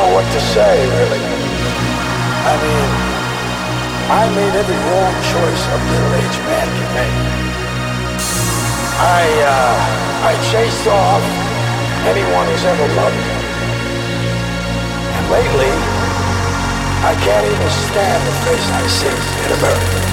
know what to say, really. I mean, I made every wrong choice a middle-aged man can make. I, uh, I chased off anyone who's ever loved me. And lately, I can't even stand the face I see in America.